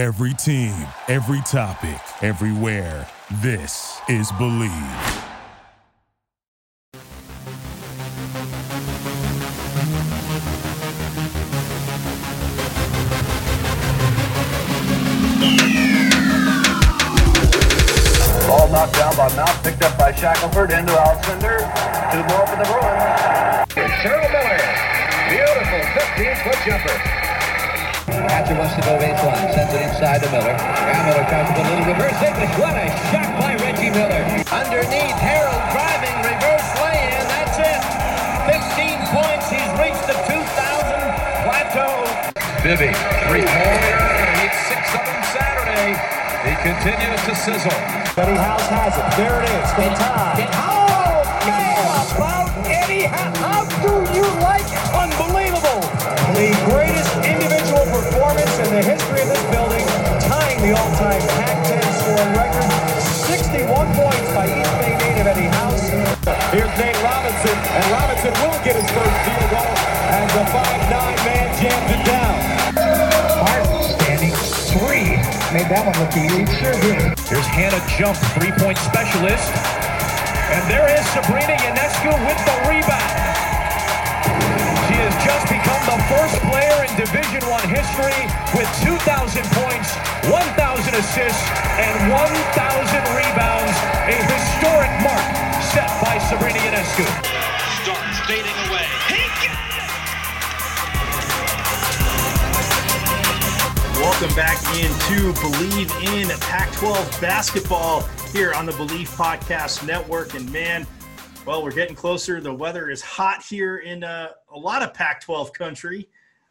Every team, every topic, everywhere. This is Believe. Ball knocked down by Mount, picked up by Shackelford into Alcindor. Two more for the Bruins. Cheryl Miller. Beautiful 15-foot jumper. Hatcher wants to go baseline, sends it inside to Miller. Now Miller tries to put a little reverse English. What a shot by Reggie Miller. Underneath, Harold driving, reverse lay-in. That's it. 15 points. He's reached the 2,000 plateau. Bibby, three-pointer. He hit six of them Saturday. He continues to sizzle. Eddie House has it. There it is. The time. Oh, man! About Eddie How do you like? Unbelievable. The 61 points by East Bay native Eddie House. Here's Nate Robinson, and Robinson will get his first field goal as the 5'9 man jams it down. Martin standing three. Made that one look easy. Sure did. Here's Hannah Jump, three-point specialist. And there is Sabrina Ionescu with the rebound. She has just become the first player in Division One history with 2,000 points, 1,000 assists, and 1,000 set by Sabrina Ionescu. Starts fading away. He got it! Welcome back into Believe in Pac 12 basketball here on the Believe Podcast Network. And man, well, we're getting closer. The weather is hot here in uh, a lot of Pac 12 country.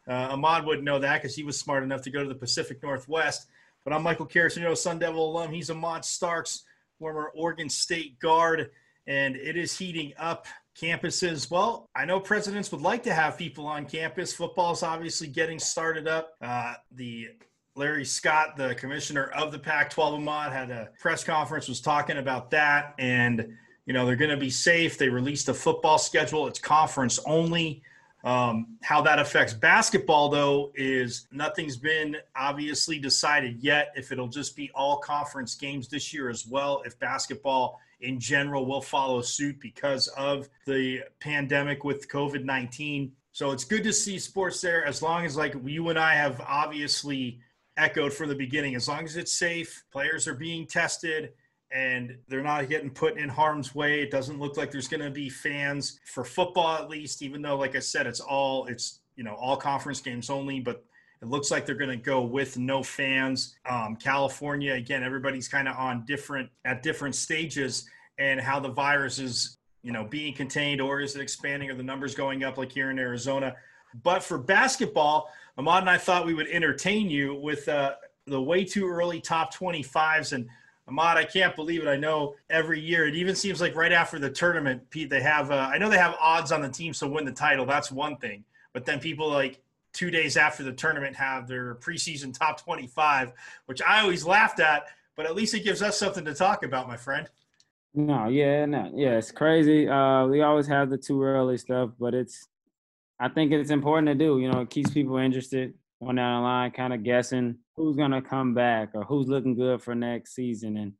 Uh, Ahmad wouldn't know that because he was smart enough to go to the Pacific Northwest. But I'm Michael Carrasino, Sun Devil alum. He's Ahmad Starks, former Oregon State guard, and it is heating up campuses. Well, I know presidents would like to have people on campus. Football is obviously getting started up. Uh, the Larry Scott, the commissioner of the Pac-12 Ahmad, had a press conference, was talking about that, and you know they're going to be safe. They released a football schedule; it's conference only. Um, how that affects basketball, though, is nothing's been obviously decided yet. If it'll just be all conference games this year as well, if basketball in general will follow suit because of the pandemic with COVID 19. So it's good to see sports there as long as, like, you and I have obviously echoed from the beginning, as long as it's safe, players are being tested, and they're not getting put in harm's way. It doesn't look like there's going to be fans for football, at least, even though, like I said, it's all, it's, you know, all conference games only, but it looks like they're going to go with no fans. Um, California, again, everybody's kind of on different at different stages, and how the virus is, you know, being contained or is it expanding or the numbers going up like here in Arizona. But for basketball, Ahmad and I thought we would entertain you with uh, the way too early top 25s. And Ahmad, I can't believe it. I know every year, it even seems like right after the tournament, Pete, they have, uh, I know they have odds on the team to win the title. That's one thing. But then people like two days after the tournament have their preseason top 25, which I always laughed at, but at least it gives us something to talk about, my friend. No, yeah, no, yeah, it's crazy. Uh, we always have the too early stuff, but it's, I think it's important to do. You know, it keeps people interested on down the line, kind of guessing who's gonna come back or who's looking good for next season, and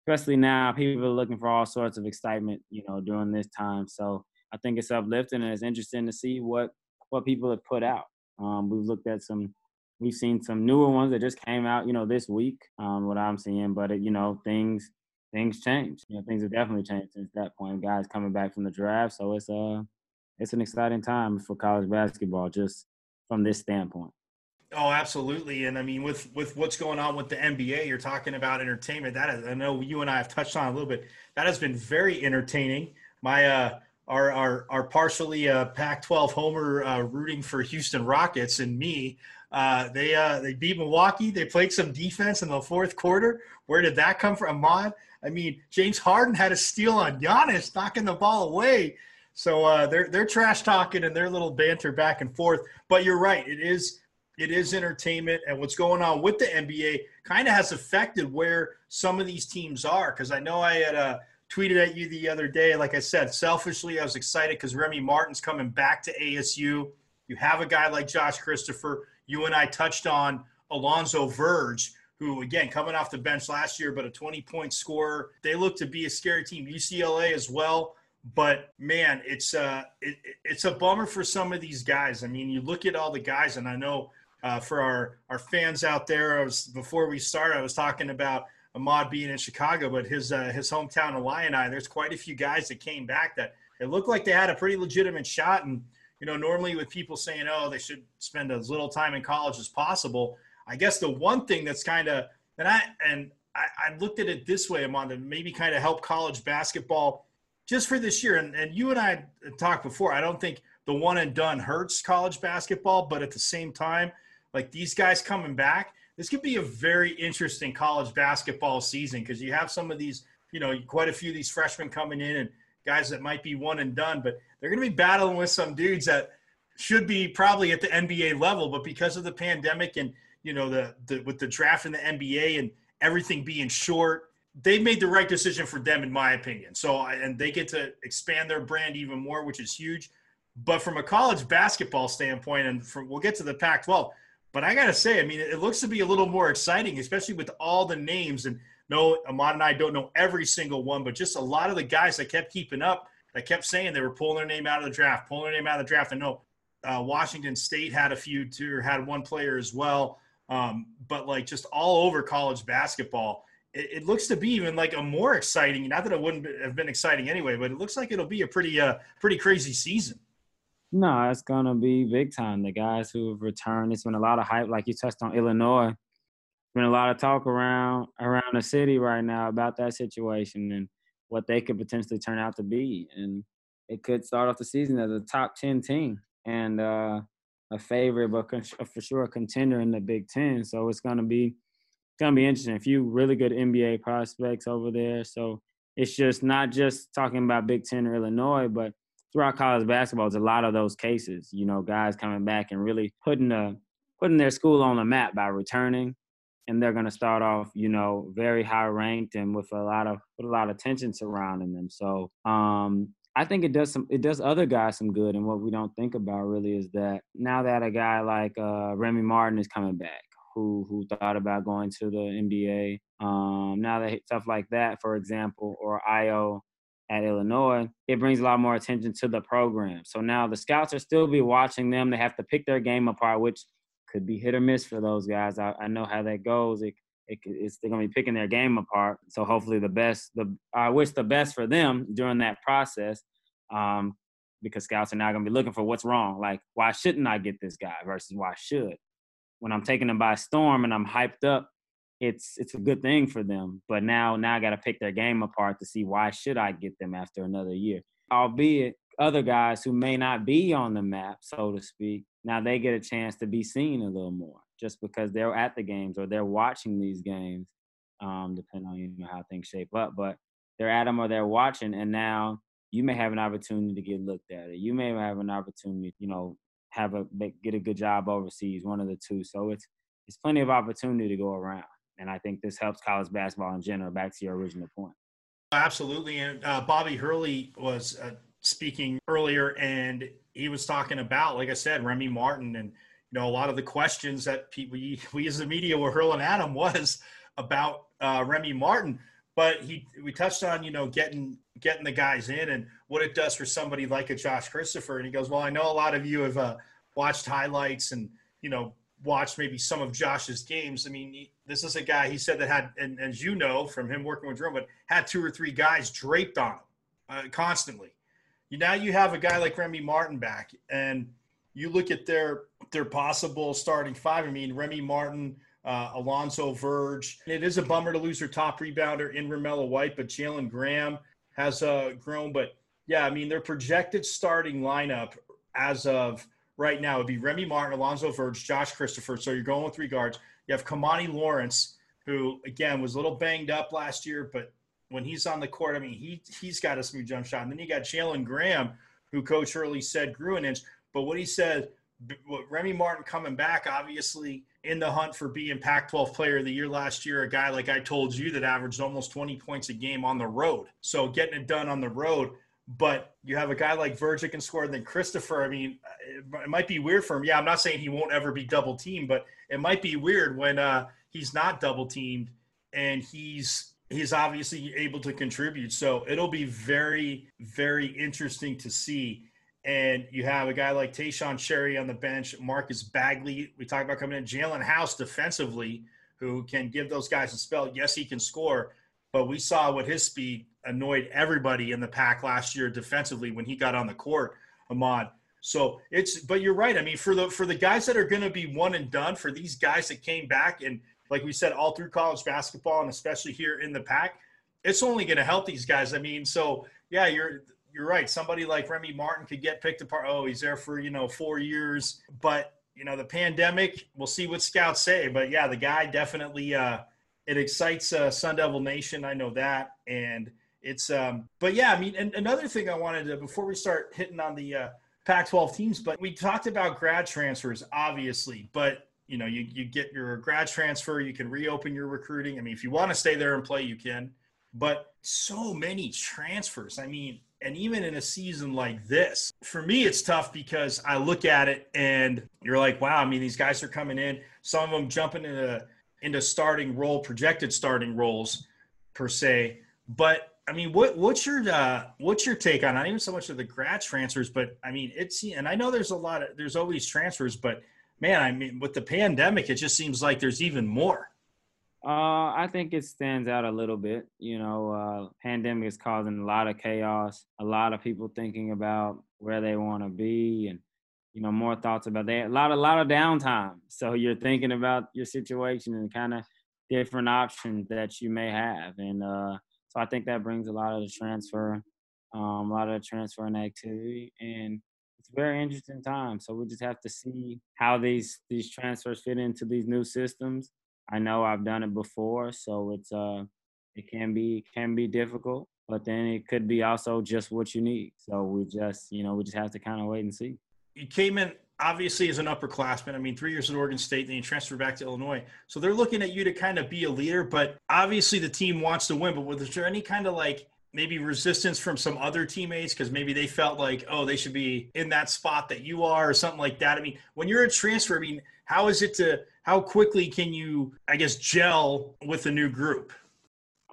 especially now, people are looking for all sorts of excitement. You know, during this time, so I think it's uplifting and it's interesting to see what what people have put out. Um, we've looked at some, we've seen some newer ones that just came out, you know, this week. Um, what I'm seeing, but it, you know, things things change. You know, things have definitely changed since that point. Guys coming back from the draft, so it's uh it's an exciting time for college basketball, just from this standpoint. Oh, absolutely. And I mean, with with what's going on with the NBA, you're talking about entertainment. That is, I know you and I have touched on a little bit. That has been very entertaining. My uh, our our, our partially uh, Pac-12 homer uh, rooting for Houston Rockets and me. Uh, they uh, they beat Milwaukee. They played some defense in the fourth quarter. Where did that come from, Ahmad? I mean, James Harden had a steal on Giannis, knocking the ball away. So uh, they're they're trash talking and their little banter back and forth. But you're right, it is it is entertainment, and what's going on with the NBA kind of has affected where some of these teams are. Because I know I had uh, tweeted at you the other day. Like I said, selfishly, I was excited because Remy Martin's coming back to ASU. You have a guy like Josh Christopher. You and I touched on Alonzo Verge, who again coming off the bench last year, but a 20 point scorer. They look to be a scary team. UCLA as well. But man, it's uh, it, it's a bummer for some of these guys. I mean, you look at all the guys, and I know uh, for our our fans out there, I was before we started, I was talking about Ahmad being in Chicago, but his uh, his hometown Illini. There's quite a few guys that came back that it looked like they had a pretty legitimate shot. And you know, normally with people saying, "Oh, they should spend as little time in college as possible," I guess the one thing that's kind of and I and I, I, looked at it this way, Amon, to maybe kind of help college basketball just for this year. And, and you and I talked before. I don't think the one and done hurts college basketball, but at the same time, like these guys coming back, this could be a very interesting college basketball season because you have some of these, you know, quite a few of these freshmen coming in and guys that might be one and done, but they're going to be battling with some dudes that should be probably at the NBA level, but because of the pandemic and you know the, the with the draft in the NBA and everything being short, they made the right decision for them, in my opinion. So and they get to expand their brand even more, which is huge. But from a college basketball standpoint, and from, we'll get to the Pac-12, but I gotta say, I mean, it looks to be a little more exciting, especially with all the names. And no, Ahmad and I don't know every single one, but just a lot of the guys that kept keeping up, that kept saying they were pulling their name out of the draft, pulling their name out of the draft. And no, uh, Washington State had a few too, had one player as well. Um, but like just all over college basketball, it, it, looks to be even like a more exciting. Not that it wouldn't have been exciting anyway, but it looks like it'll be a pretty uh pretty crazy season. No, it's gonna be big time. The guys who have returned, it's been a lot of hype. Like you touched on Illinois, been a lot of talk around around the city right now about that situation and what they could potentially turn out to be. And it could start off the season as a top ten team. And uh, a favorite, but for sure a contender in the Big Ten. So it's gonna be it's gonna be interesting. A few really good NBA prospects over there. So it's just not just talking about Big Ten or Illinois, but throughout college basketball, it's a lot of those cases. You know, guys coming back and really putting the putting their school on the map by returning, and they're gonna start off, you know, very high ranked and with a lot of with a lot of tension surrounding them. So um, I think it does some it does other guys some good. And what we don't think about really is that now that a guy like uh, Remy Martin is coming back, who who thought about going to the NBA, um, now that stuff like that, for example, or Ayo at Illinois, it brings a lot more attention to the program. So now the scouts are still be watching them. They have to pick their game apart, which could be hit or miss for those guys. I, I know how that goes. It it, it's they're gonna be picking their game apart. So hopefully the best. The I wish the best for them during that process, um, because scouts are now gonna be looking for what's wrong. Like why shouldn't I get this guy versus why should. When I'm taking them by storm and I'm hyped up, it's it's a good thing for them. But now now I got to pick their game apart to see why should I get them after another year. Albeit other guys who may not be on the map, so to speak, now they get a chance to be seen a little more just because they're at the games or they're watching these games, um, depending on you know how things shape up. But they're at them or they're watching, and now you may have an opportunity to get looked at. It. You may have an opportunity, you know, have a get a good job overseas, one of the two. So it's it's plenty of opportunity to go around, and I think this helps college basketball in general. Back to your original point. Absolutely, and uh, Bobby Hurley was uh, speaking earlier, and he was talking about, like I said, Remy Martin and you know, a lot of the questions that we, we as the media were hurling at him was about uh, Remy Martin. But he, we touched on, you know, getting getting the guys in and what it does for somebody like a Josh Christopher. And he goes, well, I know a lot of you have uh, watched highlights and you know watched maybe some of Josh's games. I mean, he, this is a guy he said that had, and, and as you know from him working with Jerome, but had two or three guys draped on him uh, constantly. You, now you have a guy like Remy Martin back, and you look at their their possible starting five. I mean, Remy Martin, uh, Alonzo Verge. It is a bummer to lose their top rebounder in Romello White, but Jalen Graham has uh, grown. But yeah, I mean, their projected starting lineup as of right now would be Remy Martin, Alonzo Verge, Josh Christopher. So you're going with three guards. You have Kimani Lawrence, who again was a little banged up last year, but when he's on the court, I mean, he he's got a smooth jump shot. And then you got Jalen Graham, who Coach Hurley said grew an inch. But what he said, what Remy Martin coming back, obviously in the hunt for being Pac-12 Player of the Year last year, a guy like I told you that averaged almost 20 points a game on the road. So getting it done on the road. But you have a guy like Verge can score, and then Christopher. I mean, it, might be weird for him. Yeah, I'm not saying he won't ever be double teamed, but it might be weird when uh, he's not double teamed and he's he's obviously able to contribute. So it'll be very, very interesting to see. And you have a guy like Taeshon Cherry on the bench, Marcus Bagley. We talked about coming in, Jalen House defensively, who can give those guys a spell. Yes, he can score, but we saw what his speed annoyed everybody in the Pac last year defensively when he got on the court, Ahmad. So it's, but you're right. I mean, for the for the guys that are going to be one and done, for these guys that came back and like we said, all through college basketball and especially here in the Pac, it's only going to help these guys. I mean, so yeah, you're you're right. Somebody like Remy Martin could get picked apart. Oh, he's there for you know four years, but you know the pandemic. We'll see what scouts say. But yeah, the guy definitely uh, it excites uh, Sun Devil Nation. I know that, and it's um. But yeah, I mean, and another thing I wanted to before we start hitting on the uh, Pac-12 teams, but we talked about grad transfers, obviously, but you know, you, you get your grad transfer, you can reopen your recruiting. I mean, if you want to stay there and play, you can. But so many transfers. I mean, and even in a season like this, for me, it's tough because I look at it and you're like, wow, I mean, these guys are coming in, some of them jumping into into starting role, projected starting roles per se. But I mean, what what's your uh, what's your take on not even so much of the grad transfers, but I mean, it's and I know there's a lot of there's always transfers, but man, I mean, with the pandemic, it just seems like there's even more. Uh, I think it stands out a little bit. You know, uh, pandemic is causing a lot of chaos, a lot of people thinking about where they want to be, and you know, more thoughts about that. A lot, a lot of downtime. So you're thinking about your situation and kind of different options that you may have, and uh, so I think that brings a lot of the transfer, um, a lot of the and activity, and it's a very interesting time. So we just have to see how these these transfers fit into these new systems. I know I've done it before, so it's uh it can be can be difficult, but then it could be also just what you need. So we just you know we just have to kind of wait and see. You came in obviously as an upperclassman. I mean, three years at Oregon State, then you transfer back to Illinois. So they're looking at you to kind of be a leader, but obviously the team wants to win. But was there any kind of like maybe resistance from some other teammates because maybe they felt like, oh, they should be in that spot that you are or something like that. I mean, when you're a transfer, I mean, how is it to how quickly can you, I guess, gel with a new group?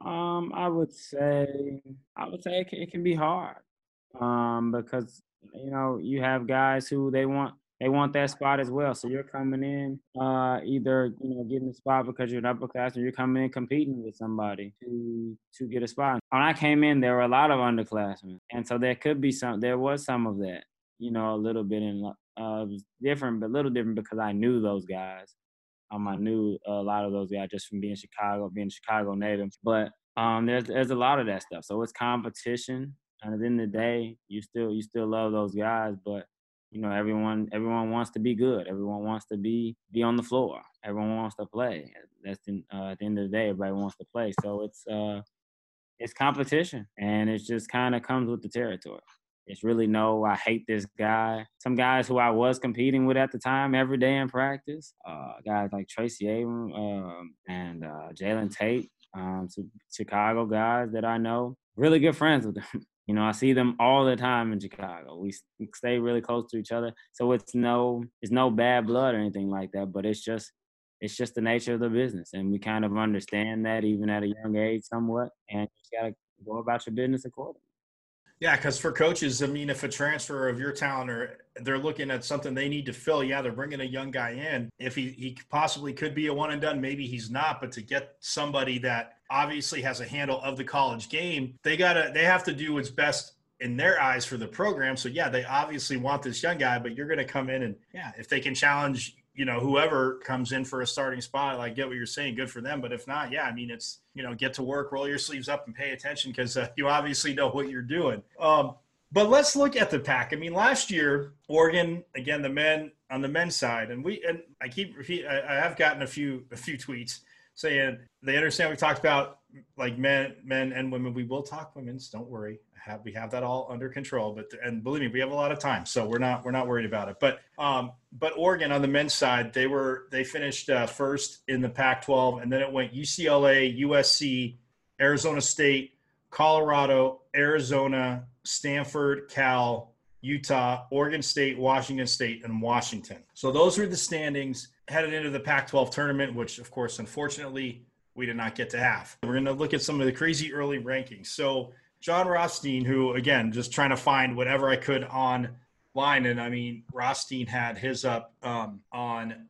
Um, I would say I would say it can, it can be hard. Um, because you know, you have guys who they want they want that spot as well. So you're coming in, uh, either you know getting the spot because you're an upper class, you're coming in competing with somebody to to get a spot. When I came in, there were a lot of underclassmen, and so there could be some. There was some of that, you know, a little bit in uh, different, but a little different because I knew those guys. Um, I knew a lot of those guys just from being Chicago, being Chicago native. But um, there's there's a lot of that stuff. So it's competition. And at the end of the day, you still you still love those guys, but you know everyone everyone wants to be good. Everyone wants to be be on the floor. Everyone wants to play. That's the, uh, at the end of the day everybody wants to play. So it's uh it's competition and it just kind of comes with the territory. It's really no i hate this guy. Some guys who i was competing with at the time every day in practice uh guys like tracy Abrams, um, and uh jaylon tate um, chicago guys that i know really good friends with them You know, I see them all the time in Chicago. We stay really close to each other, so it's no it's no bad blood or anything like that. But it's just it's just the nature of the business, and we kind of understand that even at a young age, somewhat. And you just gotta go about your business accordingly. Yeah, because for coaches, I mean, if a transfer of your talent or they're looking at something they need to fill, yeah, they're bringing a young guy in. If he, he possibly could be a one and done, maybe he's not. But to get somebody that obviously has a handle of the college game, they gotta they have to do what's best in their eyes for the program. So yeah, they obviously want this young guy, but you're going to come in and yeah, if they can challenge you know, whoever comes in for a starting spot, like get what you're saying, good for them. But if not, yeah, I mean, it's, you know, get to work, roll your sleeves up and pay attention because uh, you obviously know what you're doing. Um, but let's look at the Pac. I mean, last year, Oregon, again, the men on the men's side, and we, and I keep repeat, I, I have gotten a few, a few tweets saying they understand we talked about like men, men and women. We will talk women's. Don't worry have we have that all under control. But and believe me, we have a lot of time, so we're not we're not worried about it. But um, but Oregon on the men's side, they were they finished uh, first in the Pac-12, and then it went UCLA, USC, Arizona State, Colorado, Arizona, Stanford, Cal, Utah, Oregon State, Washington State, and Washington. So those are the standings headed into the Pac 12 tournament, which, of course, unfortunately, we did not get to have. We're going to look at some of the crazy early rankings. So, Jon Rothstein, who, again, just trying to find whatever I could online. And I mean, Rothstein had his up um, on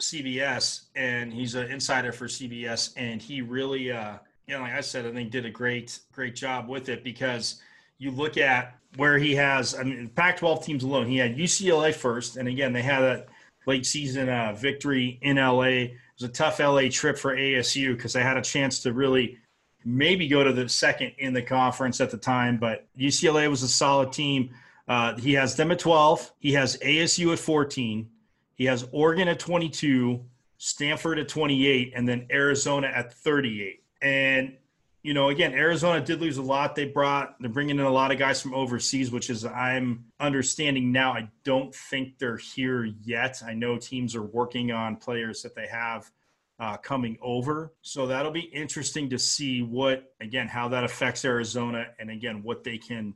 CBS, and he's an insider for CBS. And he really, uh, you know, like I said, I think did a great, great job with it because you look at where he has, I mean, Pac 12 teams alone, he had UCLA first. And again, they had a late season uh, victory in LA. It was a tough LA trip for ASU because they had a chance to really maybe go to the second in the conference at the time. But UCLA was a solid team. Uh, he has them at 12. He has ASU at 14. He has Oregon at 22, Stanford at 28, and then Arizona at 38. And you know, again, Arizona did lose a lot. They brought they're bringing in a lot of guys from overseas, which is I'm understanding now. I don't think they're here yet. I know teams are working on players that they have uh, coming over, so that'll be interesting to see what again how that affects Arizona and again what they can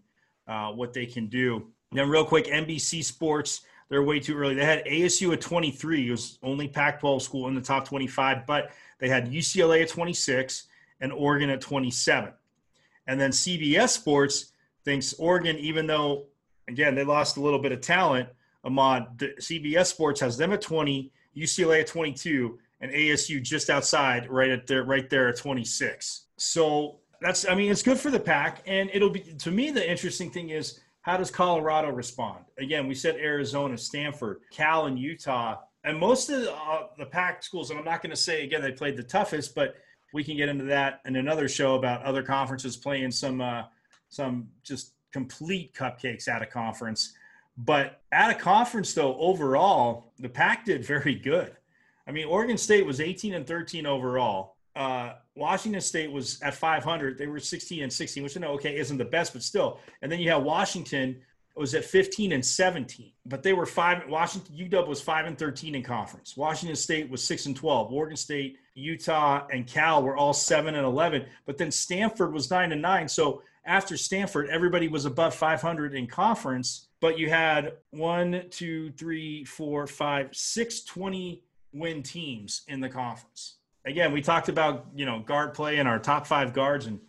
uh, what they can do. Then real quick, NBC Sports. They're way too early. They had ASU at 23. It was only Pac-12 school in the top 25, but they had UCLA at 26 and Oregon at 27. And then CBS Sports thinks Oregon, even though, again, they lost a little bit of talent, Ahmad, CBS Sports has them at 20, UCLA at 22, and ASU just outside, right at there, right there at 26. So that's, I mean, it's good for the Pac, and it'll be to me the interesting thing is how does Colorado respond? Again, we said Arizona, Stanford, Cal, and Utah, and most of the, uh, the Pac schools. And I'm not going to say again they played the toughest, but we can get into that in another show about other conferences playing some uh, some just complete cupcakes at a conference. But at a conference, though, overall, the Pac did very good. I mean, Oregon State was 18 and 13 overall. Uh, Washington State was at 500. They were 16 and 16, which I know, okay, isn't the best, but still. And then you have Washington was at 15 and 17, but they were five. Washington UW was five and 13 in conference. Washington State was six and 12. Oregon State, Utah, and Cal were all seven and 11. But then Stanford was nine and nine. So after Stanford, everybody was above 500 in conference. But you had one, two, three, four, five, six 20 win teams in the conference. Again, we talked about you know guard play and our top five guards and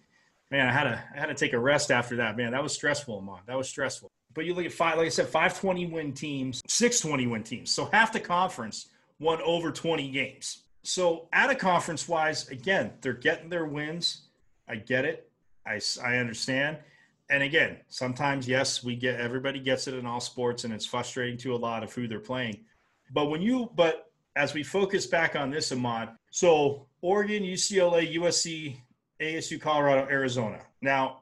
man, I had to I had to take a rest after that. Man, that was stressful, Mon. That was stressful. But you look at five, like I said, five twenty win teams, six twenty win teams. So half the conference won over 20 games. So at a conference wise, again, they're getting their wins. I get it. I, I understand. And again, sometimes, yes, we get everybody gets it in all sports and it's frustrating to a lot of who they're playing. But when you, but as we focus back on this, Ahmad, so Oregon, UCLA, USC, ASU, Colorado, Arizona. Now,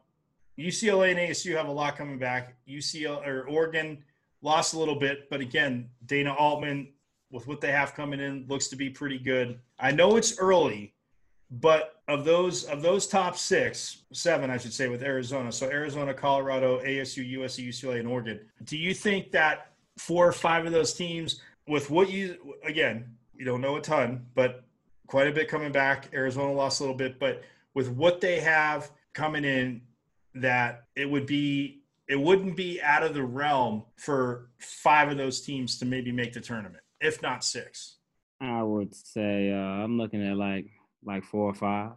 UCLA and ASU have a lot coming back. UCLA or Oregon lost a little bit, but again, Dana Altman with what they have coming in looks to be pretty good. I know it's early, but of those of those top six, seven, I should say, with Arizona. So Arizona, Colorado, ASU, USC, UCLA, and Oregon. Do you think that four or five of those teams, with what you again, you don't know a ton, but quite a bit coming back. Arizona lost a little bit, but with what they have coming in that it would be it wouldn't be out of the realm for five of those teams to maybe make the tournament, if not six. I would say uh, I'm looking at like like four or five.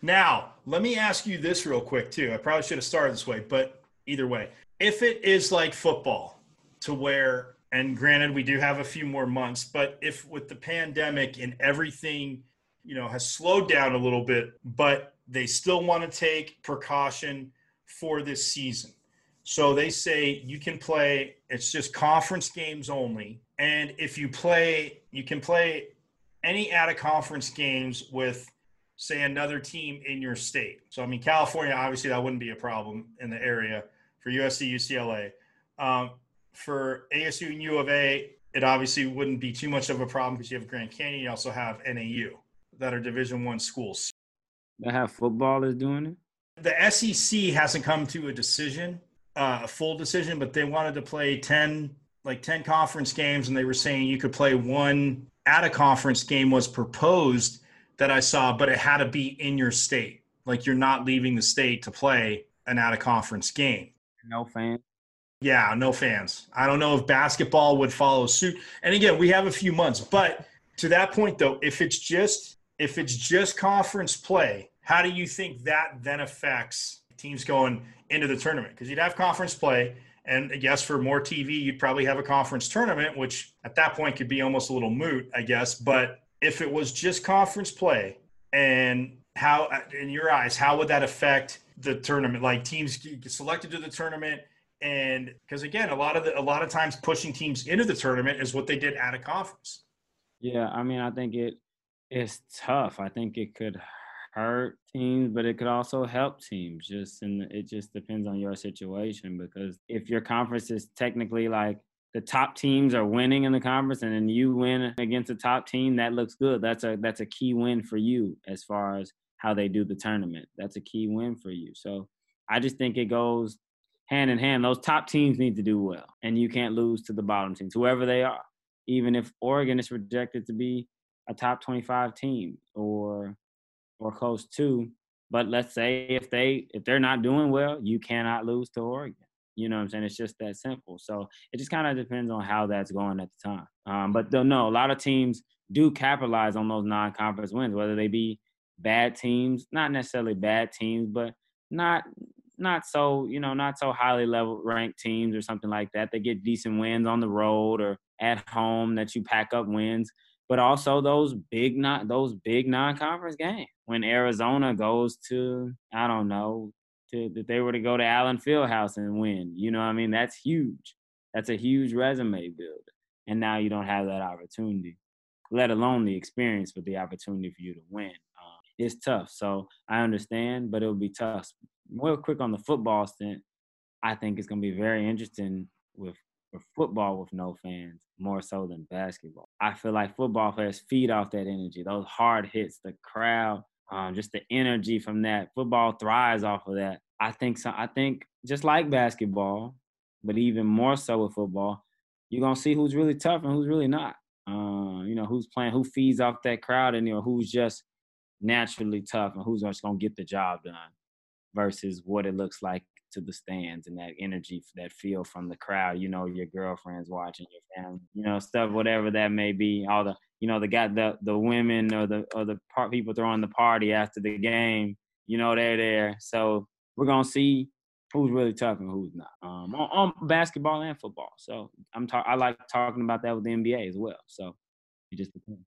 Now, let me ask you this real quick too. I probably should have started this way, but either way, if it is like football, to where and granted we do have a few more months, but if with the pandemic and everything, you know, has slowed down a little bit, but they still want to take precaution for this season. So they say you can play, it's just conference games only. And if you play, you can play any out of conference games with, say, another team in your state. So, I mean, California, obviously, that wouldn't be a problem in the area for USC, UCLA. Um, for ASU and U of A, it obviously wouldn't be too much of a problem because you have Grand Canyon. You also have NAU that are Division One schools. They have footballers doing it. The SEC hasn't come to a decision, uh, a full decision, but they wanted to play ten, like ten conference games, and they were saying you could play one at a conference game was proposed that I saw, but it had to be in your state. Like you're not leaving the state to play an out of conference game. No fans. Yeah, no fans. I don't know if basketball would follow suit. And again, we have a few months, but to that point though, if it's just if it's just conference play, how do you think that then affects teams going into the tournament? Because you'd have conference play, and I guess for more TV, you'd probably have a conference tournament, which at that point could be almost a little moot, I guess. But if it was just conference play, and how, in your eyes, how would that affect the tournament? Like teams get selected to the tournament, and because again, a lot of the, a lot of times pushing teams into the tournament is what they did at a conference. Yeah, I mean, I think it it's tough. I think it could hurt teams, but it could also help teams. Just and it just depends on your situation because if your conference is technically like the top teams are winning in the conference and then you win against the top team, that looks good. That's a that's a key win for you as far as how they do the tournament. That's a key win for you. So I just think it goes hand in hand. Those top teams need to do well, and you can't lose to the bottom teams, whoever they are. Even if Oregon is projected to be a top 25 team or or close to. But let's say if they if they're not doing well, you cannot lose to Oregon. You know what I'm saying? It's just that simple. So it just kind of depends on how that's going at the time. Um, but no, a lot of teams do capitalize on those non-conference wins, whether they be bad teams, not necessarily bad teams, but not not so you know not so highly level ranked teams or something like that. They get decent wins on the road or at home that you pack up wins but also those big not those big non-conference games when Arizona goes to I don't know to that they were to go to Allen Fieldhouse and win. You know what I mean? That's huge. That's a huge resume builder. And now you don't have that opportunity, let alone the experience with the opportunity for you to win. Um, it's tough. So I understand, but it will be tough. Real quick on the football stint, I think it's going to be very interesting with for football with no fans more so than basketball. I feel like football players feed off that energy, those hard hits, the crowd, um, just the energy from that. Football thrives off of that. I think so. I think just like basketball, but even more so with football, you're gonna see who's really tough and who's really not. Uh, you know, who's playing, who feeds off that crowd, and you know, who's just naturally tough and who's just gonna get the job done versus what it looks like to the stands and that energy, that feel from the crowd. You know, your girlfriend's watching, your family, you know, stuff, whatever that may be. All the, you know, the guy, the the women or the or the part people throwing the party after the game. You know, they're there. So we're gonna see who's really tough and who's not um, on, on, basketball and football. So I'm ta- I like talking about that with the NBA as well. So it just depends.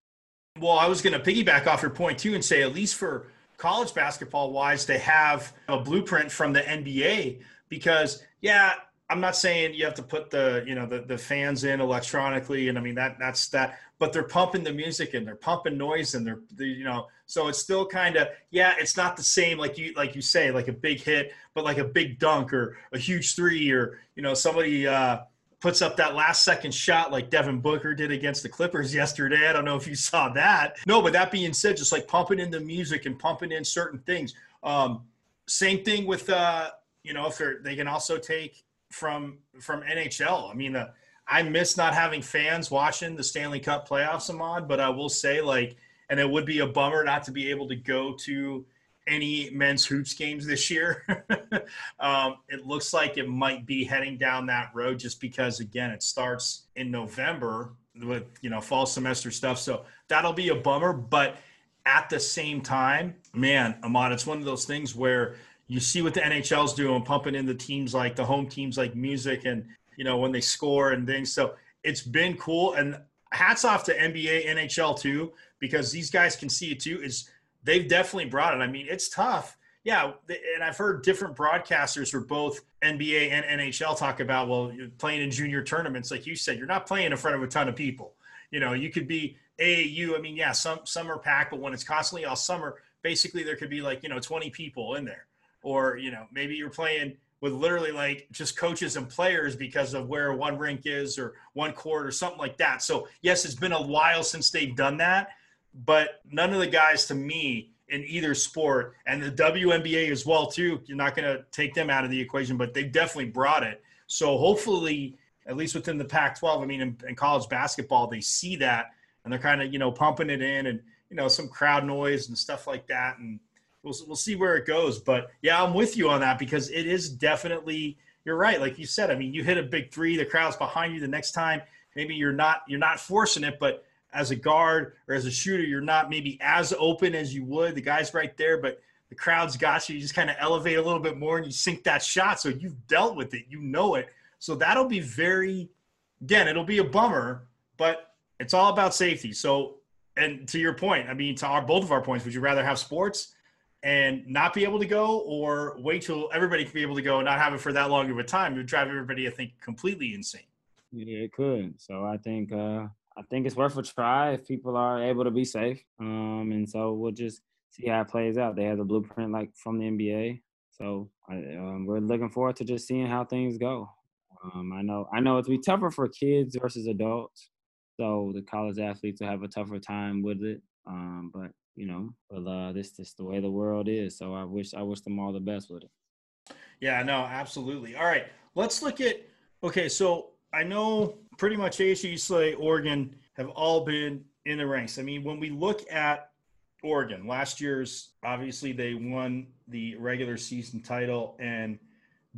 Well, I was going to piggyback off your point too and say at least for college basketball wise to have a blueprint from the NBA because yeah, I'm not saying you have to put the you know the, the fans in electronically and I mean that that's that but they're pumping the music and they're pumping noise and they're, they, you know so it's still kind of yeah it's not the same like you like you say like a big hit but like a big dunk or a huge three or you know somebody uh puts up that last second shot like Devin Booker did against the Clippers yesterday. I don't know if you saw that. No, but that being said, just like pumping in the music and pumping in certain things. Um, same thing with uh, you know if they can also take from from NHL. I mean, uh, I miss not having fans watching the Stanley Cup playoffs, Ahmad. But I will say like, and it would be a bummer not to be able to go to any men's hoops games this year. um, it looks like it might be heading down that road just because, again, it starts in November with you know fall semester stuff. So that'll be a bummer. But at the same time, man, Ahmad, it's one of those things where you see what the NHL's doing, pumping in the teams like the home teams like music and you know when they score and things. So it's been cool and hats off to NBA, NHL too, because these guys can see it too. Is they've definitely brought it. I mean, it's tough. Yeah, and I've heard different broadcasters for both NBA and NHL talk about well, playing in junior tournaments, like you said, you're not playing in front of a ton of people. You know, you could be AAU. I mean, yeah, some some are packed, but when it's constantly all summer, basically there could be like you know 20 people in there, or you know maybe you're playing with literally like just coaches and players because of where one rink is or one court or something like that. So yes, it's been a while since they've done that but none of the guys to me in either sport and the WNBA as well too. You're not going to take them out of the equation, but they definitely brought it. So hopefully, at least within the Pac-12, I mean, in, in college basketball, they see that and they're kind of you know pumping it in and you know some crowd noise and stuff like that, and we'll we'll see where it goes. But yeah, I'm with you on that because it is definitely you're right. Like you said, I mean, you hit a big three, the crowd's behind you. The next time, maybe you're not you're not forcing it, but as a guard or as a shooter, you're not maybe as open as you would. The guy's right there, but the crowd's got you. You just kind of elevate a little bit more and you sink that shot. So you've dealt with it, you know it. So that'll be very, again, it'll be a bummer, but it's all about safety. So, and to your point, I mean, to our both of our points, would you rather have sports and not be able to go, or wait till everybody can be able to go and not have it for that long of a time? It would drive everybody, I think, completely insane. Yeah, it could. So I think uh, I think it's worth a try if people are able to be safe. Um, and so we'll just see how it plays out. They have the blueprint like from the NBA, so I, um, we're looking forward to just seeing how things go. Um, I know I know it'll be tougher for kids versus adults, so the college athletes will have a tougher time with it. Um, but you know, well, uh, this is the way the world is. So I wish I wish them all the best with it. Yeah, no, absolutely. All right, let's look at. Okay, so I know pretty much ASU, UCLA, Oregon have all been in the ranks. I mean, when we look at Oregon, last year's obviously they won the regular season title and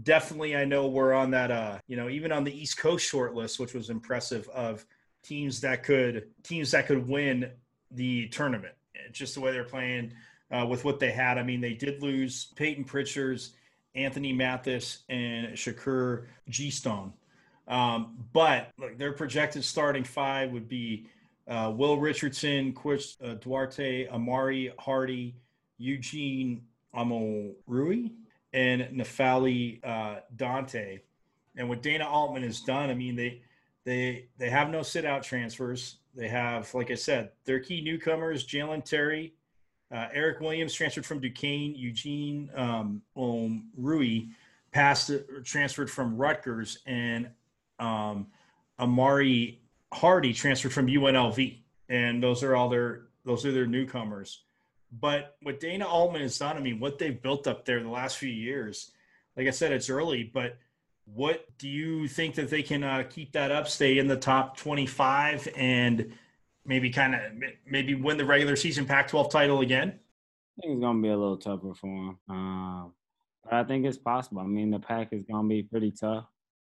definitely I know we're on that uh, you know, even on the East Coast short list, which was impressive of teams that could teams that could win the tournament. Just the way they're playing uh, with what they had. I mean, they did lose Payton Pritchard's, Anthony Mathis, and Shakur Juiston. Um, but look, their projected starting five would be uh, Will Richardson, Chris uh, Duarte, Amari Hardy, Eugene Omoruyi, and N'Faly uh, Dante. And what Dana Altman has done, I mean, they they they have no sit out transfers. They have, like I said, their key newcomers: Jalen Terry, uh, Eric Williams transferred from Duquesne, Eugene um, Rui passed transferred from Rutgers, and um, Amari Hardy transferred from UNLV, and those are all their those are their newcomers. But what Dana Altman has done, I mean, what they've built up there the last few years, like I said, it's early, but what do you think that they can uh, keep that up, stay in the top 25, and maybe kind of maybe win the regular season Pac-12 title again? I think it's gonna be a little tougher for them, um, but I think it's possible. I mean, the Pac is gonna be pretty tough.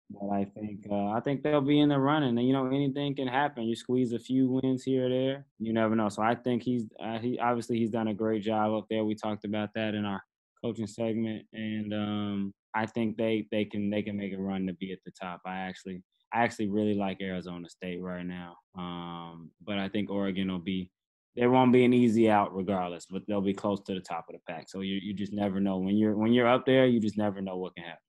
But I think uh, I think they'll be in the running, and you know anything can happen. You squeeze a few wins here or there, you never know. So I think he's uh, he obviously he's done a great job up there. We talked about that in our coaching segment, and um, I think they they can they can make a run to be at the top. I actually I actually really like Arizona State right now, um, but I think Oregon will be there won't be an easy out regardless, but they'll be close to the top of the pack. So you you just never know when you're when you're up there, you just never know what can happen.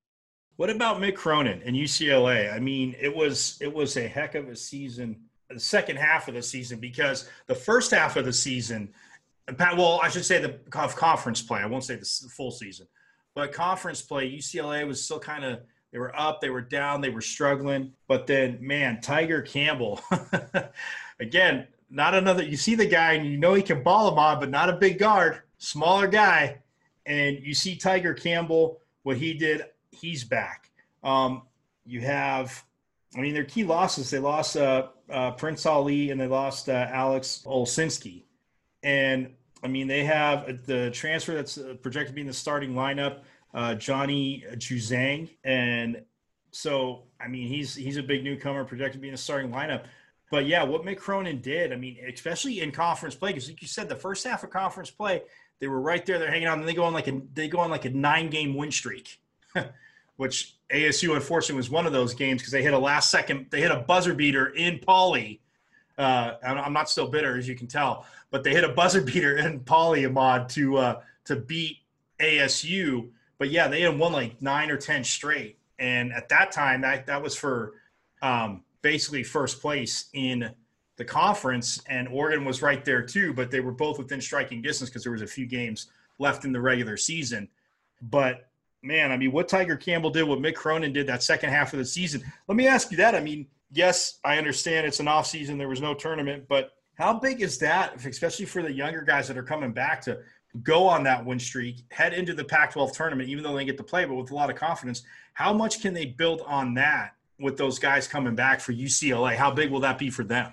What about Mick Cronin and UCLA? I mean, it was it was a heck of a season, the second half of the season, because the first half of the season, well, I should say the conference play. I won't say the full season, but conference play, UCLA was still kind of they were up, they were down, they were struggling. But then, man, Tiger Campbell, again, not another. You see the guy and you know he can ball him on, but not a big guard, smaller guy, and you see Tiger Campbell what he did he's back. Um, you have, I mean, their key losses. They lost uh, uh, Prince Ali and they lost uh, Alex Olesinski. And I mean, they have the transfer that's uh, projected to be in the starting lineup, uh, Johnny Juzang. And so, I mean, he's he's a big newcomer, projected to be in the starting lineup. But yeah, what Mick Cronin did, I mean, especially in conference play, because like you said, the first half of conference play, they were right there. They're hanging on, and they go on like a they go on like a nine game win streak. which ASU unfortunately was one of those games because they hit a last second, they hit a buzzer beater in Pauley. Uh, I'm not still bitter as you can tell, but they hit a buzzer beater in Pauley Ahmad to uh, to beat ASU. But yeah, they had won like nine or ten straight, and at that time, that that was for um, basically first place in the conference, and Oregon was right there too. But they were both within striking distance because there was a few games left in the regular season. But man, I mean, what Tiger Campbell did, what Mick Cronin did that second half of the season. Let me ask you that. I mean, yes, I understand it's an off season, there was no tournament, but how big is that, especially for the younger guys that are coming back to go on that win streak, head into the Pac 12 tournament, even though they get to play, but with a lot of confidence? How much can they build on that with those guys coming back for UCLA? How big will that be for them?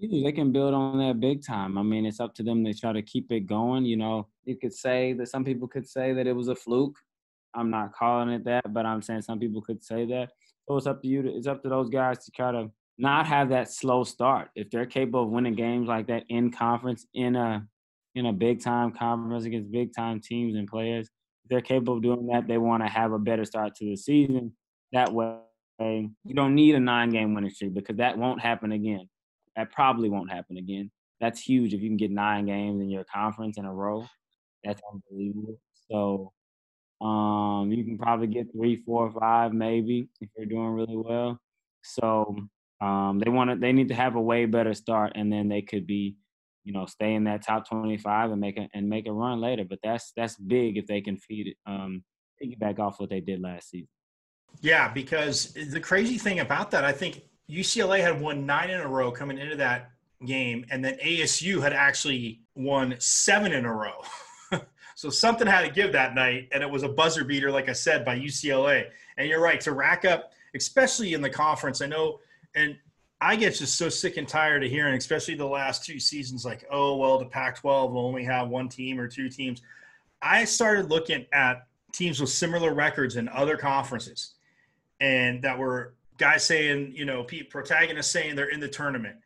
They can build on that big time. I mean, it's up to them to try to keep it going. You know, you could say that some people could say that it was a fluke I'm not calling it that, but I'm saying some people could say that. So it's up to you. To, it's up to those guys to try to not have that slow start. If they're capable of winning games like that in conference, in a in a big time conference against big time teams and players, if they're capable of doing that, they want to have a better start to the season. That way, you don't need a nine game winning streak because that won't happen again. That probably won't happen again. That's huge if you can get nine games in your conference in a row. That's unbelievable. So um, you can probably get three, four, five, maybe if you're doing really well. So um, they want to, they need to have a way better start, and then they could be, you know, stay in that top 25 and make a and make a run later. But that's that's big if they can feed it, um, piggyback off what they did last season. Yeah, because the crazy thing about that, I think UCLA had won nine in a row coming into that game, and then ASU had actually won seven in a row. So something had to give that night, and it was a buzzer beater, like I said, by UCLA. And you're right to rack up, especially in the conference. I know, and I get just so sick and tired of hearing, especially the last two seasons, like, oh well, the Pac-12 will only have one team or two teams. I started looking at teams with similar records in other conferences, and that were guys saying, you know, protagonists saying they're in the tournament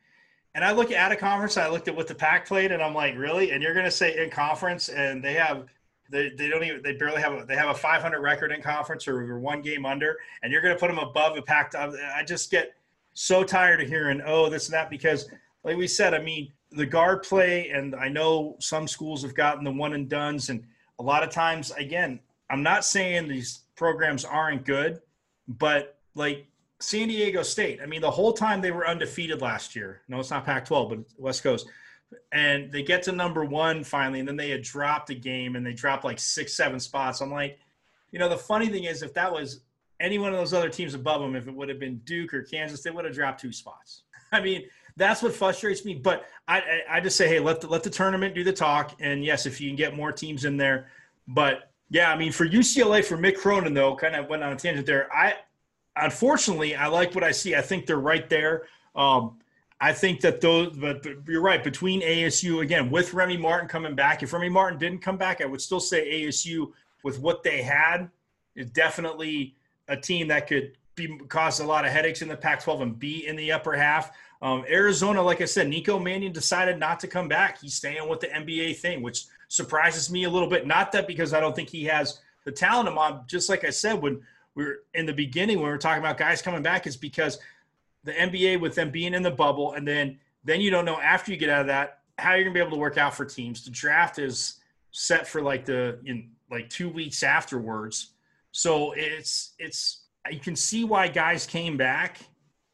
and I look at a conference, I looked at what the Pac played, and I'm like, really? And you're going to say in conference, and they have they, they don't even they barely have a they have a 500 record in conference or one game under, and you're going to put them above a Pac. I just get so tired of hearing oh this and that because like we said, I mean the guard play, and I know some schools have gotten the one and duns, and a lot of times again, I'm not saying these programs aren't good, but like San Diego State. I mean, the whole time they were undefeated last year. No, it's not Pac-12, but West Coast. And they get to number one finally, and then they had dropped a game and they dropped like six, seven spots. I'm like, you know, the funny thing is, if that was any one of those other teams above them, if it would have been Duke or Kansas, they would have dropped two spots. I mean, that's what frustrates me. But I, I, I just say, hey, let the, let the tournament do the talk. And yes, if you can get more teams in there, but yeah, I mean, for UCLA, for Mick Cronin though, kind of went on a tangent there. I unfortunately, I like what I see. I think they're right there. Um, I think that those, but, but, you're right. Between ASU again, with Remy Martin coming back, if Remy Martin didn't come back, I would still say ASU with what they had is definitely a team that could be cause a lot of headaches in the Pac-12 and be in the upper half. Um, Arizona, like I said, Nico Mannion decided not to come back. He's staying with the NBA thing, which surprises me a little bit. Not that because I don't think he has the talent mom. Just like I said, when we are in the beginning when we are talking about guys coming back is because the NBA with them being in the bubble and then then you don't know after you get out of that how you're gonna be able to work out for teams. The draft is set for like the in like two weeks afterwards. So it's it's you can see why guys came back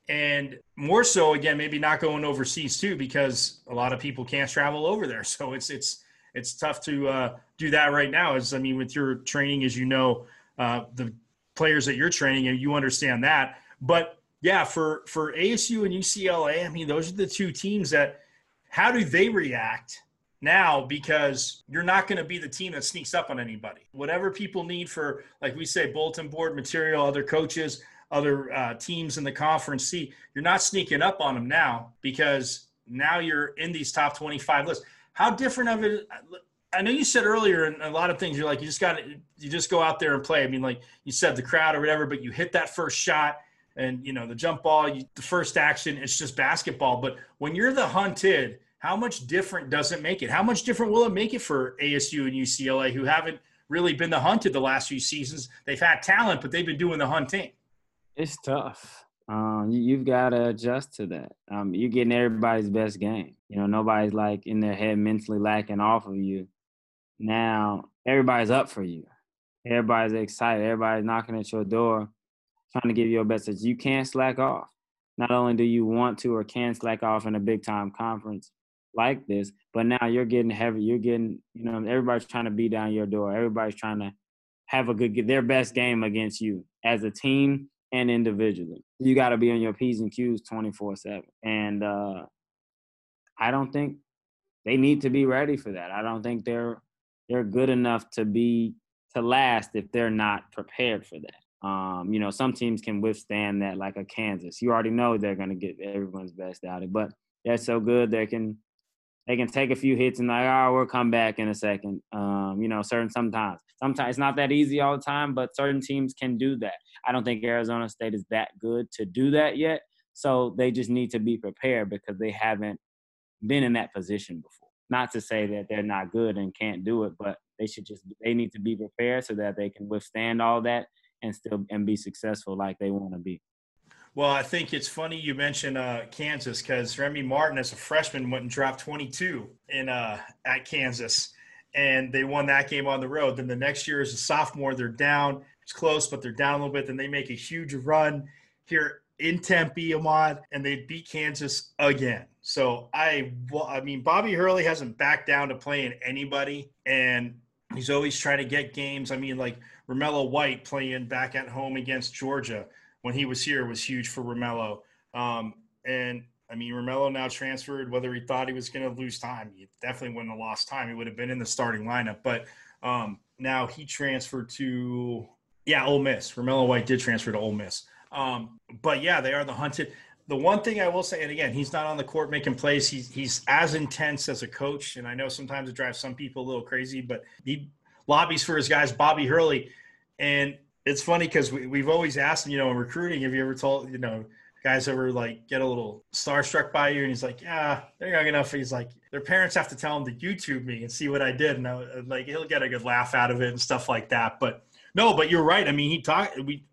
and more so again maybe not going overseas too because a lot of people can't travel over there so it's it's it's tough to uh, do that right now as i mean with your training as you know uh, the players that you're training and you understand that. But yeah, for for ASU and UCLA, I mean, those are the two teams that how do they react now because you're not going to be the team that sneaks up on anybody. Whatever people need for, like we say, bulletin board material, other coaches, other uh, teams in the conference see, you're not sneaking up on them now because now you're in these top 25 lists. How different of it? I know you said earlier in a lot of things, you're like, you just got to, you just go out there and play. I mean, like you said, the crowd or whatever, but you hit that first shot and, you know, the jump ball, you, the first action, it's just basketball. But when you're the hunted, how much different does it make it? How much different will it make it for ASU and UCLA who haven't really been the hunted the last few seasons? They've had talent, but they've been doing the hunting. It's tough. Um, you, have got to adjust to that. Um, you're getting everybody's best game. You know, nobody's like in their head mentally lacking off of you now everybody's up for you. Everybody's excited. Everybody's knocking at your door, trying to give you a message. You can't slack off. Not only do you want to or can slack off in a big time conference like this, but now you're getting heavy. You're getting, you know, everybody's trying to be down your door. Everybody's trying to have a good, their best game against you as a team and individually. You got to be on your P's and Q's 24 7. And uh, I don't think they need to be ready for that. I don't think they're they're good enough to be to last if they're not prepared for that. Um, you know, some teams can withstand that, like a Kansas. You already know they're going to get everyone's best out of it, but they're so good they can they can take a few hits and like, oh, we'll come back in a second. Um, you know, certain sometimes. Sometimes it's not that easy all the time, but certain teams can do that. I don't think Arizona State is that good to do that yet. So they just need to be prepared because they haven't been in that position before. Not to say that they're not good and can't do it, but they should just they need to be prepared so that they can withstand all that and still and be successful like they want to be. Well, I think it's funny you mentioned uh, Kansas because Remy Martin, as a freshman, went and dropped 22 in uh, at Kansas, and they won that game on the road. Then the next year, as a sophomore, they're down. It's close, but they're down a little bit. Then they make a huge run here in Tempe, Ahmad, and they beat Kansas again. So I, well, I mean, Bobby Hurley hasn't backed down to playing anybody, and he's always trying to get games. I mean, like Romello White playing back at home against Georgia when he was here was huge for Romello. Um, and I mean, Romello now transferred. Whether he thought he was going to lose time, he definitely wouldn't have lost time. He would have been in the starting lineup. But um, now he transferred to yeah, Ole Miss. Romello White did transfer to Ole Miss. Um, but yeah, they are the hunted. The one thing I will say, and again, he's not on the court making plays. He's he's as intense as a coach, and I know sometimes it drives some people a little crazy, but he lobbies for his guys, Bobby Hurley, and it's funny because we, we've always asked him, you know, in recruiting, have you ever told, you know, guys ever like get a little starstruck by you? And he's like, yeah, they're young enough. He's like, their parents have to tell them to YouTube me and see what I did. And I, like, he'll get a good laugh out of it and stuff like that. But no, but you're right. I mean, he talked, we,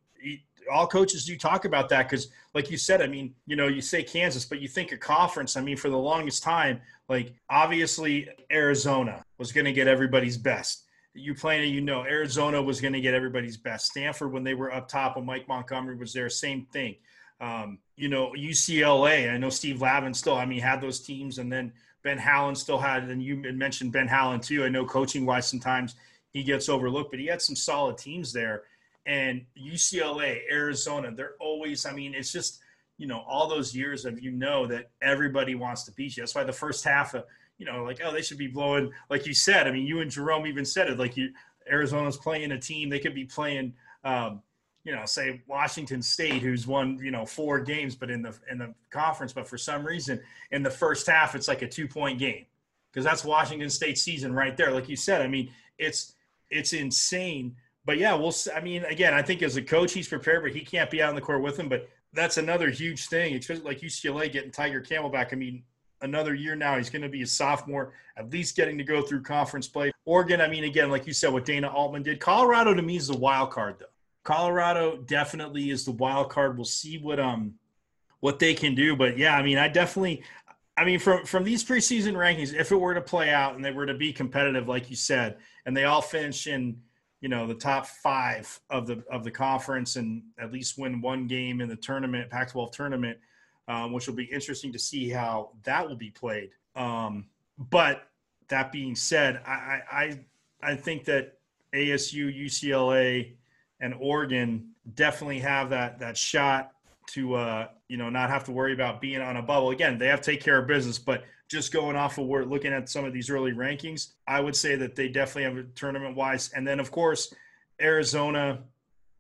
all coaches do talk about that because, like you said, I mean, you know, you say Kansas, but you think a conference. I mean, for the longest time, like obviously Arizona was going to get everybody's best you playing you know Arizona was going to get everybody's best. Stanford when they were up top when Mike Montgomery was there, same thing. Um, you know UCLA. I know Steve Lavin still. I mean, had those teams, and then Ben Howland still had. And you mentioned Ben Howland too. I know coaching wise, sometimes he gets overlooked, but he had some solid teams there. And UCLA, Arizona, they're always. I mean, it's just you know all those years of you know that everybody wants to beat you. That's why the first half of you know, like, oh, they should be blowing, like you said. I mean, you and Jerome even said it, like you, Arizona's playing a team, they could be playing, um, you know, say Washington State, who's won, you know, four games, but in the in the conference, but for some reason in the first half, it's like a two point game because that's Washington State season right there. Like you said, I mean, it's it's insane. But yeah, we'll. I mean, again, I think as a coach, he's prepared, but he can't be out on the court with him. But that's another huge thing. It's like UCLA getting Tyger Campbell Camelback. I mean, another year now. He's going to be a sophomore, at least getting to go through conference play. Oregon, I mean, again, like you said, what Dana Altman did. Colorado to me is the wild card, though. Colorado definitely is the wild card. We'll see what um what they can do, but yeah, I mean, I definitely, I mean, from from these preseason rankings, if it were to play out and they were to be competitive, like you said, and they all finish in you know the top five of the of the conference and at least win one game in the tournament, Pac-12 tournament um, which will be interesting to see how that will be played. Um, but that being said, I, I I think that ASU, UCLA, and Oregon definitely have that that shot to uh, you know not have to worry about being on a bubble. Again, they have to take care of business, but just going off of where looking at some of these early rankings, I would say that they definitely have a tournament wise. And then of course, Arizona,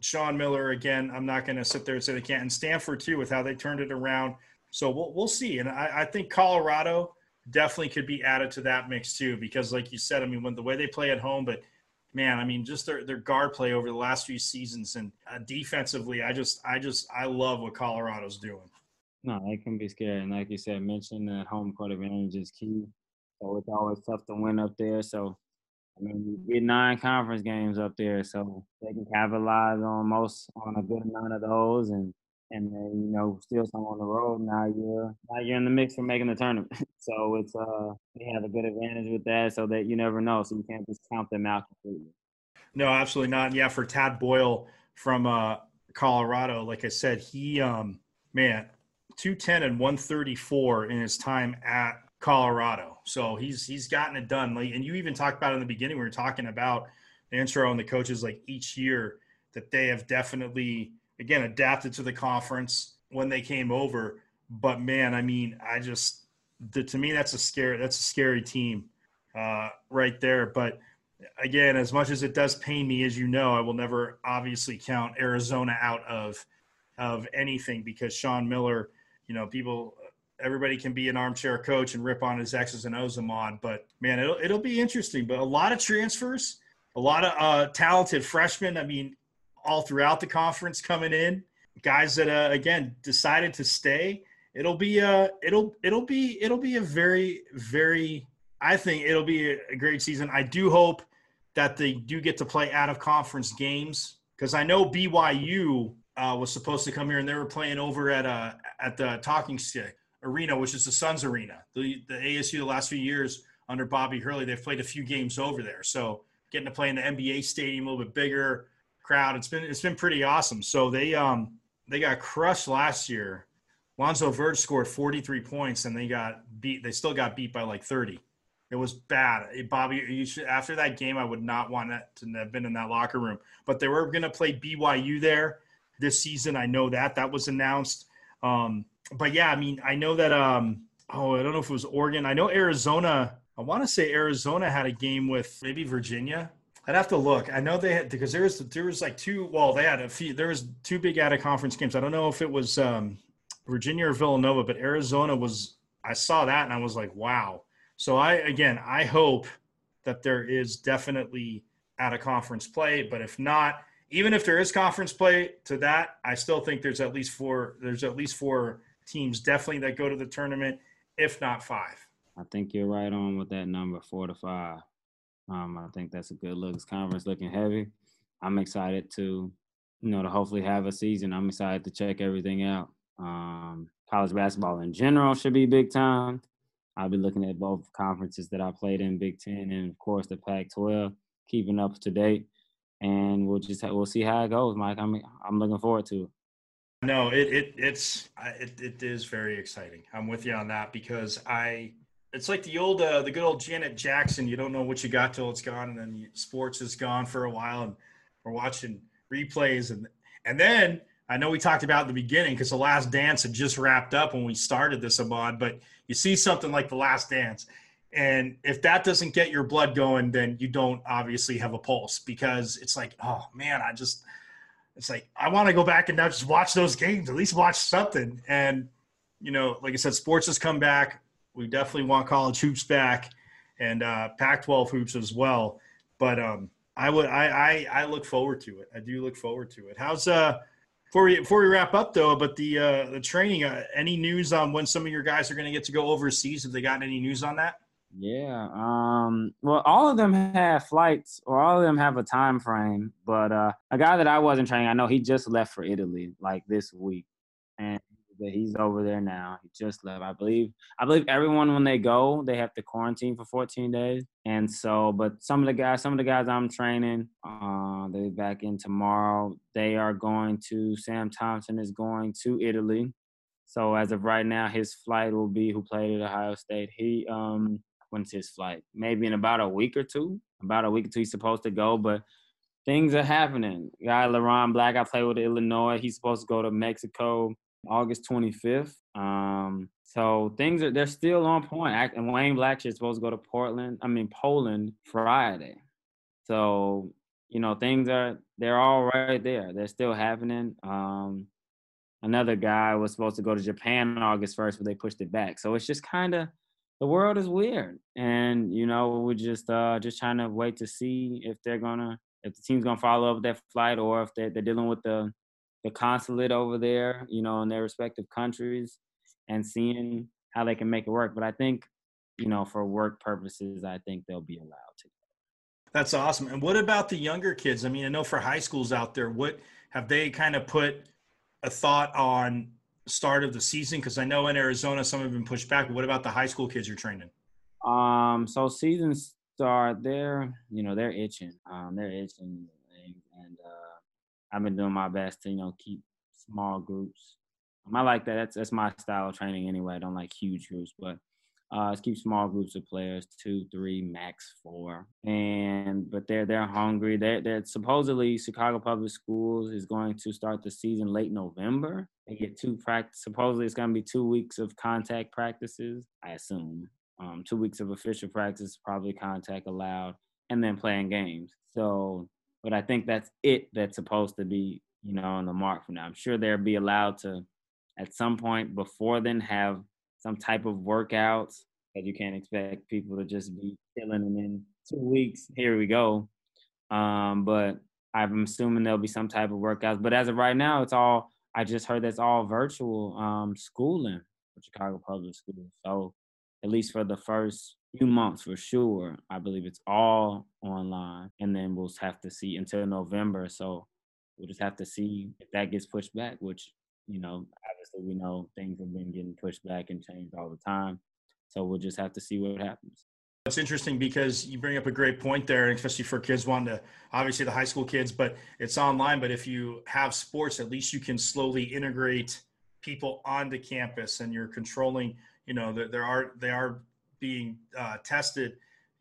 Sean Miller again. I'm not going to sit there and say they can't. And Stanford too, with how they turned it around. So we'll we'll see. And I, I, think Colorado definitely could be added to that mix too, because like you said, I mean, when the way they play at home, but man, I mean, just their their guard play over the last few seasons and uh, defensively, I just I just I love what Colorado's doing. No, it can be scary. And like you said, mention that home court advantage is key. So it's always tough to win up there. So I mean, we get nine conference games up there, so they can capitalize on most on a good amount of those, and and then you know still some on the road. Now you're now you're in the mix for making the tournament, so it's uh they have a good advantage with that, so that you never know, so you can't just count them out completely. No, absolutely not. Yeah, for Tad Boyle from uh, Colorado, like I said, he um man, two ten and one thirty four in his time at Colorado. So he's he's gotten it done. Like, and you even talked about in the beginning, we were talking about the intro and the coaches like each year that they have definitely again adapted to the conference when they came over. But man, I mean, I just the, to me that's a scary that's a scary team uh, right there. But again, as much as it does pain me, as you know, I will never obviously count Arizona out of of anything because Sean Miller, you know, people everybody can be an armchair coach and rip on his X's and O's Ahmad, but man, it'll it'll be interesting. But a lot of transfers, a lot of uh, talented freshmen. I mean, all throughout the conference coming in, guys that uh, again decided to stay. It'll be uh it'll it'll be it'll be a very very I think it'll be a great season. I do hope that they do get to play out of conference games because I know BYU uh, was supposed to come here and they were playing over at uh, at the Talking Stick Arena, which is the Suns Arena. The the ASU the last few years under Bobby Hurley, they've played a few games over there. So getting to play in the NBA stadium, a little bit bigger crowd, it's been it's been pretty awesome. So they um they got crushed last year. Lonzo Verge scored 43 points and they got beat. They still got beat by like 30. It was bad. Bobby, you should, after that game, I would not want to have been in that locker room. But they were going to play BYU there this season. I know that that was announced. Um, but yeah, I mean, I know that. Um, oh, I don't know if it was Oregon. I know Arizona. I want to say Arizona had a game with maybe Virginia. I'd have to look. I know they had because there was there was like two. Well, they had a few. There was two big out of conference games. I don't know if it was um, Virginia or Villanova, but Arizona was. I saw that and I was like, wow. So I again, I hope that there is definitely out of conference play. But if not, even if there is conference play to that, I still think there's at least four. There's at least four teams definitely that go to the tournament, if not five. I think you're right on with that number, four to five. Um, I think that's a good look. This conference looking heavy. I'm excited to, you know, to hopefully have a season. I'm excited to check everything out. Um, college basketball in general should be big time. I'll be looking at both conferences that I played in, Big Ten and of course the Pac-12, keeping up to date and we'll just we'll see how it goes, Mike. I'm I'm looking forward to it. No, it it it's it, it is very exciting. I'm with you on that because I it's like the old uh, the good old Janet Jackson. You don't know what you got till it's gone, and then sports is gone for a while, and we're watching replays, and and then I know we talked about in the beginning because the Last Dance had just wrapped up when we started this Ahmad, but you see something like the Last Dance, and if that doesn't get your blood going, then you don't obviously have a pulse because it's like, oh man, I just, it's like, I want to go back and not just watch those games, at least watch something. And, you know, like I said, sports has come back. We definitely want college hoops back and uh, Pac 12 hoops as well. But um, I would, I, I, I look forward to it. I do look forward to it. How's, uh, before we before we wrap up though, but the uh, the training, uh, any news on when some of your guys are going to get to go overseas? Have they gotten any news on that? Yeah. Um, well, all of them have flights, or all of them have a time frame. But uh, a guy that I wasn't training, I know he just left for Italy like this week, and he's over there now. He just left. I believe. I believe everyone when they go, they have to quarantine for 14 days. And so, but some of the guys, some of the guys I'm training, uh, they're back in tomorrow. They are going to. Sam Thompson is going to Italy. So as of right now, his flight will be who played at Ohio State. He um when's his flight? Maybe in about a week or two. About a week or two, he's supposed to go, but things are happening. Guy Leron Black, I play with Illinois. He's supposed to go to Mexico August 25th. Um, so things are they're still on point. And Wayne Black is supposed to go to Portland. I mean Poland Friday. So you know things are they're all right there. They're still happening. Um, another guy was supposed to go to Japan August 1st, but they pushed it back. So it's just kind of the world is weird, and you know we're just uh just trying to wait to see if they're gonna if the team's gonna follow up that flight or if they're, they're dealing with the the consulate over there, you know, in their respective countries, and seeing how they can make it work. But I think, you know, for work purposes, I think they'll be allowed to. That's awesome. And what about the younger kids? I mean, I know for high schools out there, what have they kind of put a thought on start of the season? Because I know in Arizona some have been pushed back. What about the high school kids you're training? Um, so season start, they're you know they're itching. Um, they're itching, and, and uh, I've been doing my best to you know keep small groups. Um, I like that. That's that's my style of training anyway. I don't like huge groups, but uh, let's keep small groups of players, two, three, max four. And but they're they're hungry. They're, they're supposedly Chicago Public Schools is going to start the season late November. They get two practice. Supposedly it's going to be two weeks of contact practices. I assume um, two weeks of official practice, probably contact allowed, and then playing games. So, but I think that's it. That's supposed to be you know on the mark for now. I'm sure they'll be allowed to at some point before then have some type of workouts that you can't expect people to just be chilling and in two weeks, here we go. Um, but I'm assuming there'll be some type of workouts. But as of right now, it's all I just heard that's all virtual um, schooling for Chicago Public Schools. So at least for the first few months for sure, I believe it's all online. And then we'll have to see until November. So we'll just have to see if that gets pushed back, which, you know, obviously we know things have been getting pushed back and changed all the time. So we'll just have to see what happens. It's interesting because you bring up a great point there, especially for kids wanting to, obviously the high school kids, but it's online. But if you have sports, at least you can slowly integrate people onto campus and you're controlling, you know, there, there are, they are being uh, tested,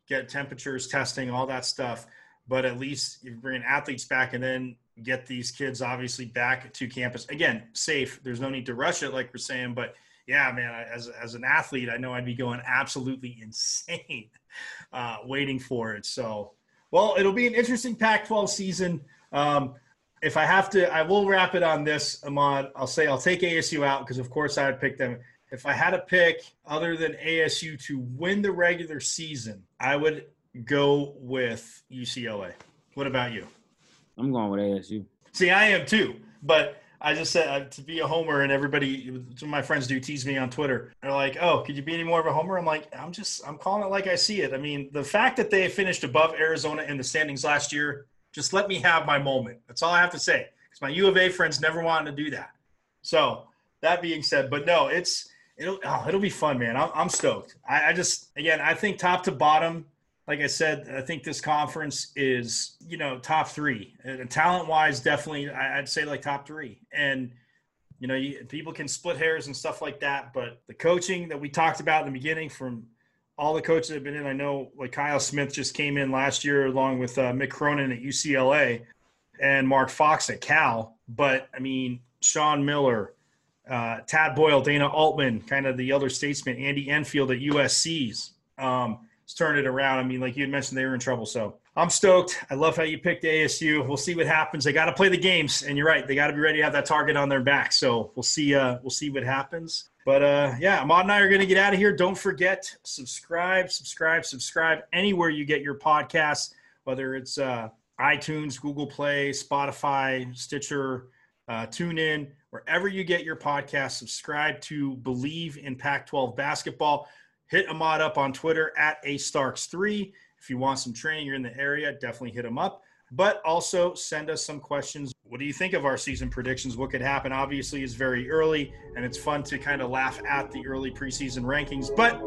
get temperatures testing, all that stuff. But at least you bring athletes back and then get these kids obviously back to campus. Again, safe. There's no need to rush it, like we're saying, but yeah, man, as, as an athlete, I know I'd be going absolutely insane uh, waiting for it. So, well, it'll be an interesting Pac 12 season. Um, if I have to, I will wrap it on this, Ahmad. I'll say I'll take ASU out because, of course, I would pick them. If I had to pick other than ASU to win the regular season, I would go with UCLA. What about you? I'm going with ASU. See, I am too, but I just said uh, to be a homer, and everybody, some of my friends do tease me on Twitter. They're like, "Oh, could you be any more of a homer?" I'm like, "I'm just, I'm calling it like I see it." I mean, the fact that they finished above Arizona in the standings last year, just let me have my moment. That's all I have to say. Because my U of A friends never wanted to do that. So that being said, but no, it's it'll oh, it'll be fun, man. I'm, I'm stoked. I, I just again, I think top to bottom like I said, I think this conference is, you know, top three. And talent wise, definitely, I'd say like top three. And, you know, you, people can split hairs and stuff like that. But the coaching that we talked about in the beginning from all the coaches that have been in, I know like Kyle Smith just came in last year along with uh, Mick Cronin at UCLA and Mark Fox at Cal. But I mean, Sean Miller, uh, Tad Boyle, Dana Altman, kind of the elder statesman, Andy Enfield at USC's. Um, turn it around. I mean, like you had mentioned, they were in trouble. So I'm stoked. I love how you picked ASU. We'll see what happens. They got to play the games, and you're right. They got to be ready to have that target on their back. So we'll see. Uh, we'll see what happens. But uh, yeah, Ahmad and I are going to get out of here. Don't forget subscribe, subscribe, subscribe anywhere you get your podcasts, whether it's uh, iTunes, Google Play, Spotify, Stitcher, uh, TuneIn, wherever you get your podcast. Subscribe to Bleav in Pac-12 Basketball hit Ahmad up on Twitter at A Starks3. If you want some training, you're in the area, definitely hit him up. But also send us some questions. What do you think of our season predictions? What could happen? Obviously, it's very early, and it's fun to kind of laugh at the early preseason rankings. But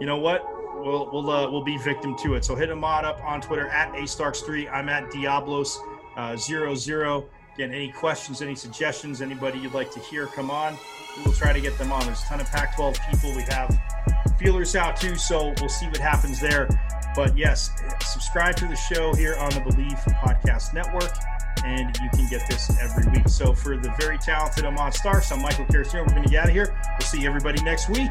you know what? We'll we'll uh, we'll be victim to it. So hit Ahmad up on Twitter at A Starks3. I'm at Diablos uh, zero zero. Again, any questions, any suggestions, anybody you'd like to hear, come on. We will try to get them on. There's a ton of Pac-12 people. We have feelers out too, so we'll see what happens there. But yes, subscribe to the show here on the Bleav Podcast Network, and you can get this every week. So for the very talented Ahmad Starks, I'm Michael Caracino. We're going to get out of here. We'll see everybody next week.